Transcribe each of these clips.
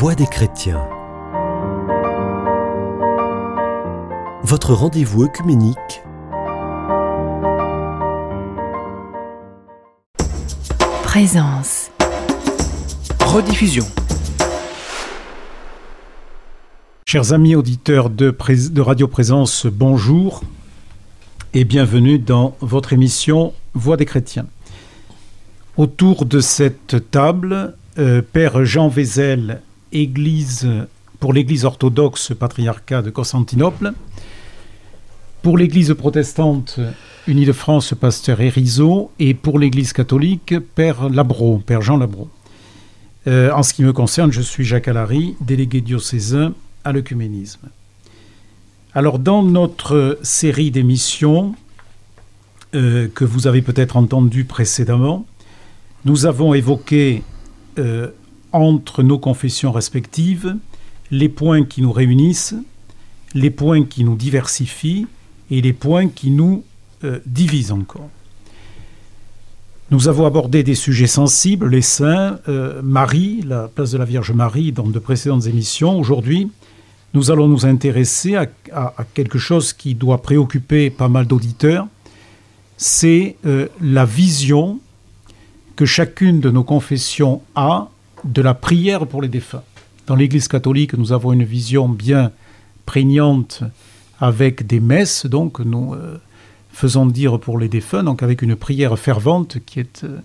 Voix des chrétiens. Votre rendez-vous œcuménique. Présence. Rediffusion. Chers amis auditeurs de, de, Radio Présence, bonjour et bienvenue dans votre émission Voix des chrétiens. Autour de cette table, euh, Père Jean Vézel, Église pour l'Église orthodoxe patriarcat de Constantinople, pour l'Église protestante unie de France, Pasteur Erizo, et pour l'Église catholique, Père Labro, Père Jean Labro. Euh, en ce qui me concerne, je suis Jacques Alary, délégué diocésain à l'œcuménisme. Alors, dans notre série d'émissions euh, que vous avez peut-être entendues précédemment, nous avons évoqué euh, entre nos confessions respectives les points qui nous réunissent, les points qui nous diversifient et les points qui nous euh, divisent encore. Nous avons abordé des sujets sensibles, les saints, euh, Marie, la place de la Vierge Marie dans de précédentes émissions. Aujourd'hui, nous allons nous intéresser à, quelque chose qui doit préoccuper pas mal d'auditeurs, c'est la vision que chacune de nos confessions a de la prière pour les défunts. Dans l'Église catholique, nous avons une vision bien prégnante avec des messes, donc nous euh, faisons dire pour les défunts, donc avec une prière fervente qui est, euh,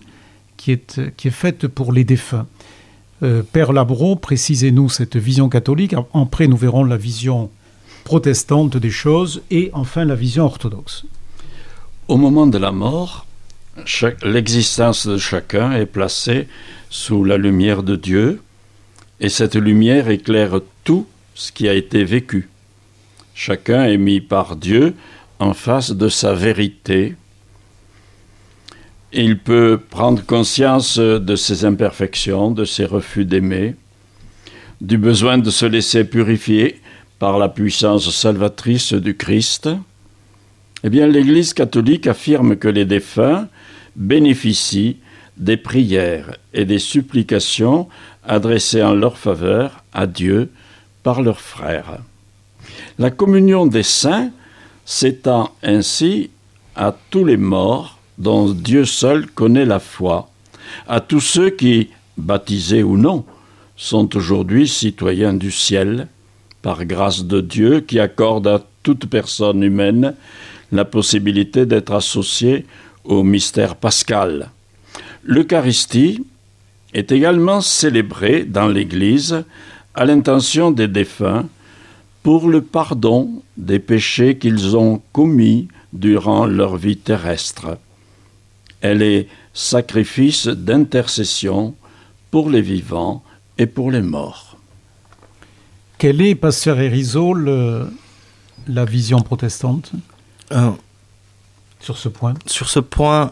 qui est, qui est faite pour les défunts. Euh, Père Labro, précisez-nous cette vision catholique. Après, nous verrons la vision protestante des choses et enfin la vision orthodoxe. Au moment de la mort, l'existence de chacun est placée sous la lumière de Dieu, et cette lumière éclaire tout ce qui a été vécu. Chacun est mis par Dieu en face de sa vérité. Il peut prendre conscience de ses imperfections, de ses refus d'aimer, du besoin de se laisser purifier par la puissance salvatrice du Christ. Eh bien, l'Église catholique affirme que les défunts bénéficient des prières et des supplications adressées en leur faveur à Dieu par leurs frères. La communion des saints s'étend ainsi à tous les morts dont Dieu seul connaît la foi, à tous ceux qui, baptisés ou non, sont aujourd'hui citoyens du ciel, par grâce de Dieu qui accorde à toute personne humaine la possibilité d'être associée au mystère pascal. L'Eucharistie est également célébrée dans l'Église à l'intention des défunts pour le pardon des péchés qu'ils ont commis durant leur vie terrestre. Elle est sacrifice d'intercession pour les vivants et pour les morts. Quelle est, Pasteur Erizo, la vision protestante? Sur ce point Sur ce point,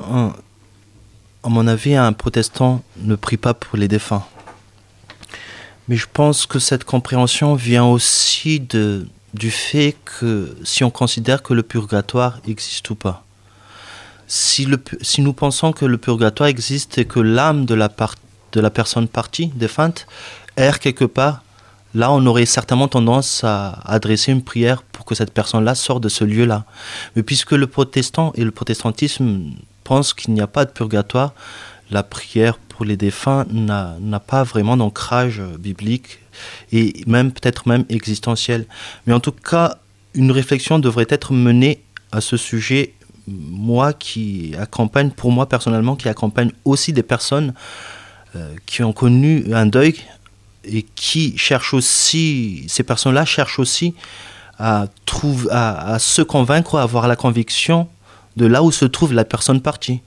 à mon avis, un protestant ne prie pas pour les défunts. Mais je pense que cette compréhension vient aussi de, du fait que si on considère que le purgatoire existe ou pas. Si, le, si nous pensons que le purgatoire existe et que l'âme de la, de la personne partie, défunte, erre quelque part, là on aurait certainement tendance à adresser une prière pour que cette personne-là sorte de ce lieu-là. Mais puisque le protestant et le protestantisme pensent qu'il n'y a pas de purgatoire, la prière pour les défunts n'a pas vraiment d'ancrage biblique et même peut-être même existentiel. Mais en tout cas, une réflexion devrait être menée à ce sujet. Moi qui accompagne, pour moi personnellement, qui accompagne aussi des personnes euh, qui ont connu un deuil et qui cherchent aussi, ces personnes-là cherchent aussi à, trouver, à, se convaincre, à avoir la conviction de là où se trouve la personne partie.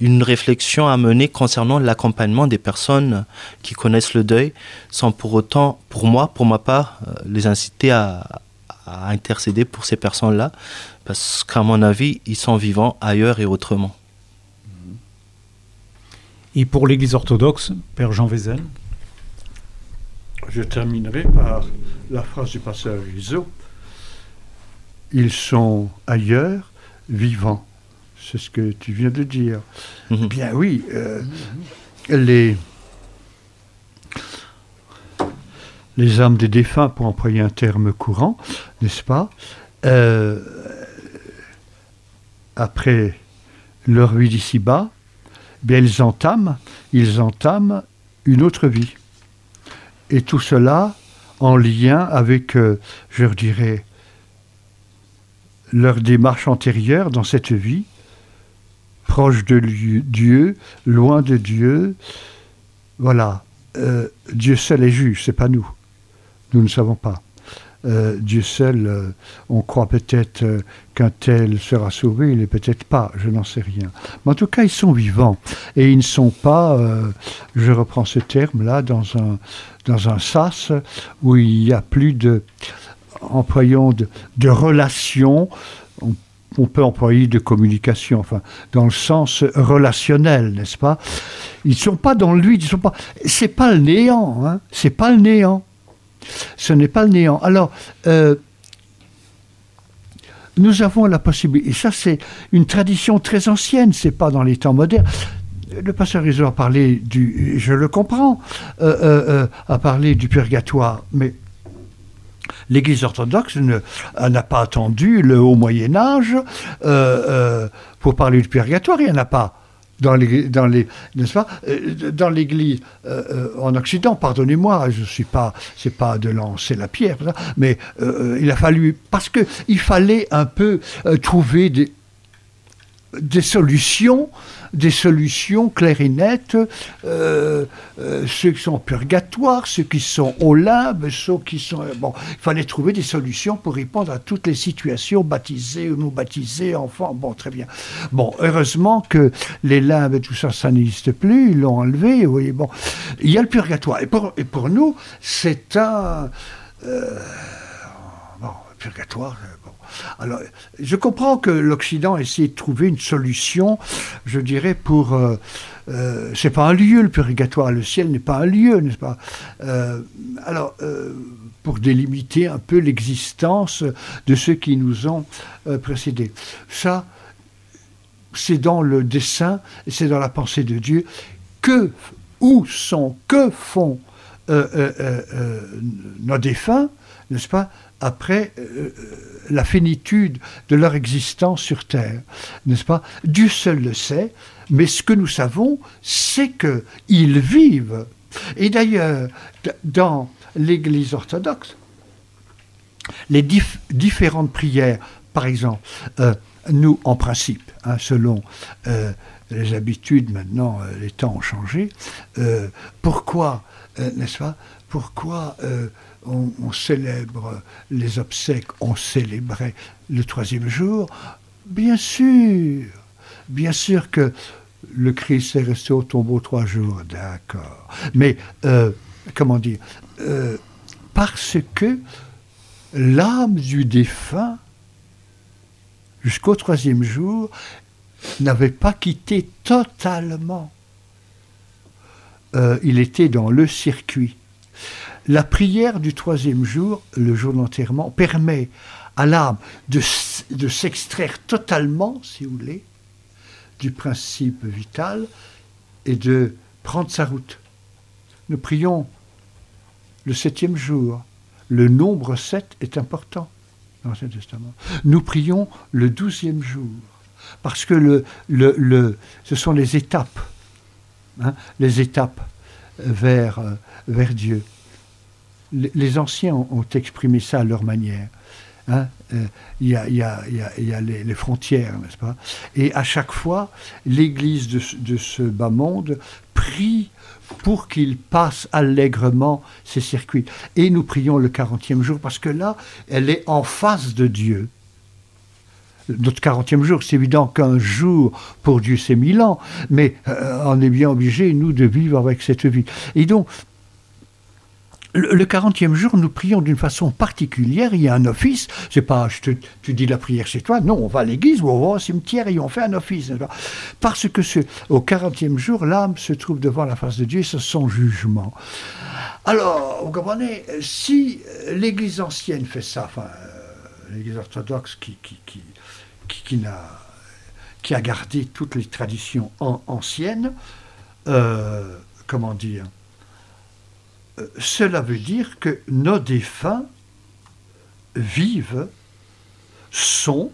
Une réflexion à mener concernant l'accompagnement des personnes qui connaissent le deuil, sans pour autant, pour moi, pour ma part, euh, les inciter à, à intercéder pour ces personnes-là, parce qu'à mon avis, ils sont vivants ailleurs et autrement. Et pour l'Église orthodoxe, Père Jean Vézel? Je terminerai par la phrase du pasteur Rizzo ils sont ailleurs, vivants. C'est ce que tu viens de dire. Mhm. Bien oui, euh, les... les âmes des défunts, pour employer un terme courant, n'est-ce pas euh, Après leur vie d'ici-bas, bien, ils entament, ils entament une autre vie. Et tout cela en lien avec, euh, je dirais, leur démarche antérieure dans cette vie, proche de Dieu, loin de Dieu. Voilà, euh, Dieu seul est juge, c'est pas nous. Nous ne savons pas. Euh, Dieu seul, euh, on croit peut-être qu'un tel sera sauvé, il n'est peut-être pas, je n'en sais rien. Mais en tout cas, ils sont vivants et ils ne sont pas, je reprends ce terme-là, dans un, dans un sas où il n'y a plus de, employons de, de relations, on, peut employer de communication, enfin, dans le sens relationnel, n'est-ce pas? Ils ne sont pas dans lui, ils sont pas. C'est pas le néant, hein C'est pas le néant. Ce n'est pas le néant. Alors. Euh, nous avons la possibilité, et ça c'est une tradition très ancienne, c'est pas dans les temps modernes, le pasteur Rizzo a parlé du, je le comprends, euh, euh, a parlé du purgatoire, mais l'Église orthodoxe n'a pas attendu le haut Moyen Âge pour parler du purgatoire. Il n'y en a pas dans les, dans pas euh, l'Église en Occident. Pardonnez-moi, je suis pas, c'est pas de lancer la pierre, mais il a fallu parce que il fallait un peu trouver des des solutions des solutions claires et nettes, euh, euh, ceux qui sont en purgatoire, ceux qui sont au limbe, ceux qui sont... Bon, il fallait trouver des solutions pour répondre à toutes les situations, baptisés ou non baptisés, enfants, bon, très bien. Bon, heureusement que les limbes et tout ça, ça n'existe plus, ils l'ont enlevé, vous voyez, bon. Il y a le purgatoire. Et pour, et pour nous, c'est un... Euh, bon, purgatoire, alors, je comprends que l'Occident essaie de trouver une solution, je dirais, pour. Euh, euh, c'est pas un lieu, le purgatoire, le ciel n'est pas un lieu, n'est-ce pas? Euh, Alors, pour délimiter un peu l'existence de ceux qui nous ont précédés. Ça, c'est dans le dessin, c'est dans la pensée de Dieu. Que, où sont, que font nos défunts, n'est-ce pas après euh, la finitude de leur existence sur Terre, n'est-ce pas Dieu seul le sait, mais ce que nous savons, c'est qu'ils vivent. Et d'ailleurs, dans l'Église orthodoxe, les différentes prières, par exemple, euh, nous, en principe, hein, selon euh, les habitudes, maintenant, les temps ont changé, pourquoi, n'est-ce pas Pourquoi on, célèbre les obsèques, on célébrait le troisième jour? Bien sûr, bien sûr que le Christ est resté au tombeau trois jours, d'accord. Mais, euh, comment dire, euh, parce que l'âme du défunt, jusqu'au troisième jour, n'avait pas quitté totalement. Euh, il était dans le circuit. La prière du troisième jour, le jour d'enterrement, permet à l'âme de, s'extraire totalement, si vous voulez, du principe vital et de prendre sa route. Nous prions le septième jour. Le nombre sept est important dans l'Ancien Testament. Nous prions le douzième jour, parce que le, le, ce sont les étapes, hein, les étapes vers, vers Dieu les anciens ont, exprimé ça à leur manière. Il y, a, les, frontières, n'est-ce pas? Et à chaque fois, l'Église de, ce bas monde prie pour qu'il passe allègrement ces circuits. Et nous prions le 40e jour parce que là, elle est en face de Dieu. Notre 40e jour, c'est évident qu'un jour pour Dieu c'est mille ans, mais euh, on est bien obligé, nous, de vivre avec cette vie. Et donc, le, 40e jour, nous prions d'une façon particulière. Il y a un office. C'est pas, tu dis la prière chez toi. Non, on va à l'église ou on va au cimetière et on fait un office. Parce que au 40e jour, l'âme se trouve devant la face de Dieu c'est son jugement. Alors, vous comprenez, si l'église ancienne fait ça, enfin, euh, l'église orthodoxe qui, qui, a gardé toutes les traditions anciennes, euh, comment dire, euh, cela veut dire que nos défunts vivent, sont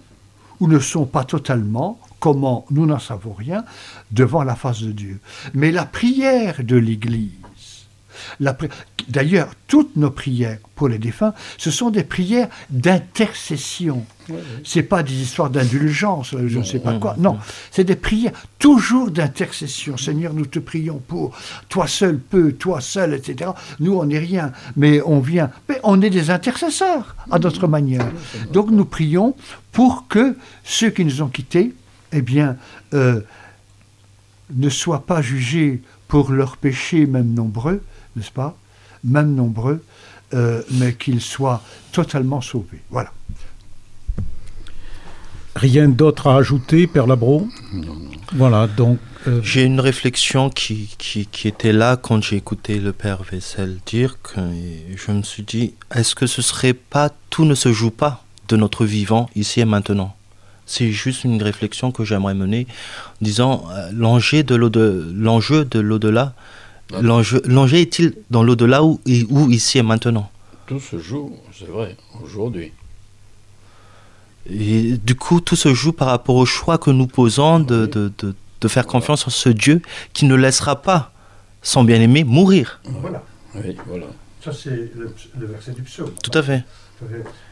ou ne sont pas totalement, comment nous n'en savons rien, devant la face de Dieu. Mais la prière de l'Église, D'ailleurs, toutes nos prières pour les défunts, ce sont des prières d'intercession. C'est pas des histoires d'indulgence, euh, je ne sais pas quoi. Non, c'est des prières toujours d'intercession. Seigneur, nous te prions pour toi seul peux, toi seul, etc. Nous, on n'est rien, mais on vient. Mais on est des intercesseurs à notre manière. Donc, nous prions pour que ceux qui nous ont quittés, eh bien, euh, ne soient pas jugés pour leurs péchés, même nombreux, n'est-ce pas Même nombreux, euh, mais qu'ils soient totalement sauvés. Voilà. Rien d'autre à ajouter, Père Labro? Voilà, donc. euh, J'ai une réflexion qui, qui, qui était là quand j'ai écouté le père Vessel dire que je me suis dit, est-ce que ce serait pas, tout ne se joue pas de notre vivant ici et maintenant? C'est juste une réflexion que j'aimerais mener, en disant, euh, l'enjeu de l'au-de- l'enjeu de l'au-delà, l'enjeu est-il dans l'au-delà ou, ici et maintenant? Tout se joue, c'est vrai, aujourd'hui. Et du coup, tout se joue par rapport au choix que nous posons de, de, de, de faire confiance en ce Dieu qui ne laissera pas son bien-aimé mourir. Voilà. Oui, voilà. Ça, c'est le, le verset du psaume. Tout à fait,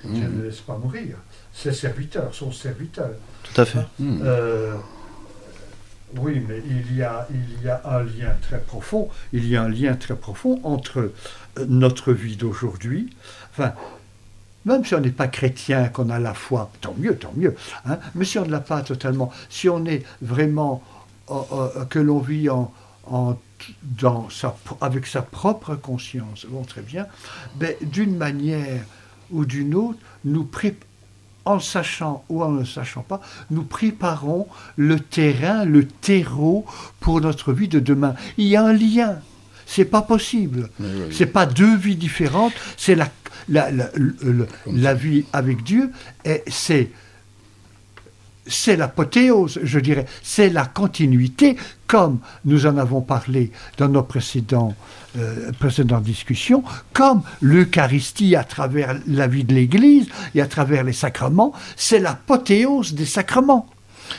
Dieu ne laisse pas mourir. Ses serviteurs, son serviteur. tout à fait. Euh, oui, mais il y, a, il y a un lien très profond. Il y a un lien très profond entre euh, notre vie d'aujourd'hui. Enfin, même si on n'est pas chrétien, qu'on a la foi, tant mieux, tant mieux. hein, mais si on ne l'a pas totalement, si on est vraiment euh, euh, que l'on vit avec sa propre conscience, bon, très bien, ben, d'une manière ou d'une autre, nous pré- en le sachant ou en ne le sachant pas, nous préparons le terrain, le terreau pour notre vie de demain. Il y a un lien. C'est pas possible. Oui, oui. C'est pas deux vies différentes. C'est la, la, la, le- la vie avec Dieu et c'est c'est l'apothéose, je dirais, c'est la continuité, comme nous en avons parlé dans nos précédents, euh, précédentes discussions, comme l'Eucharistie à travers la vie de l'Église et à travers les sacrements, c'est l'apothéose des sacrements.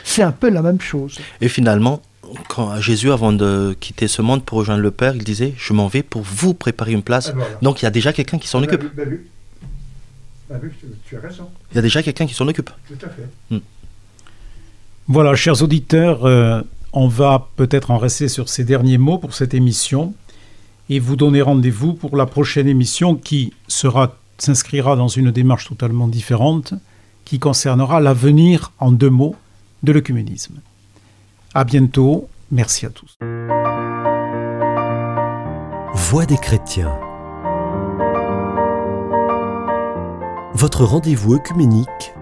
C'est un peu la même chose. Et finalement, quand Jésus, avant de quitter ce monde pour rejoindre le Père, il disait Je m'en vais pour vous préparer une place. Ah, voilà. Donc il y a déjà quelqu'un qui s'en occupe. Ben ben tu- as raison, Il y a déjà quelqu'un qui s'en occupe. tout à fait. Voilà, chers auditeurs, euh, on va peut-être en rester sur ces derniers mots pour cette émission et vous donner rendez-vous pour la prochaine émission qui s'inscrira dans une démarche totalement différente qui concernera l'avenir en deux mots de l'œcuménisme. À bientôt, merci à tous. Voix des chrétiens. Votre rendez-vous œcuménique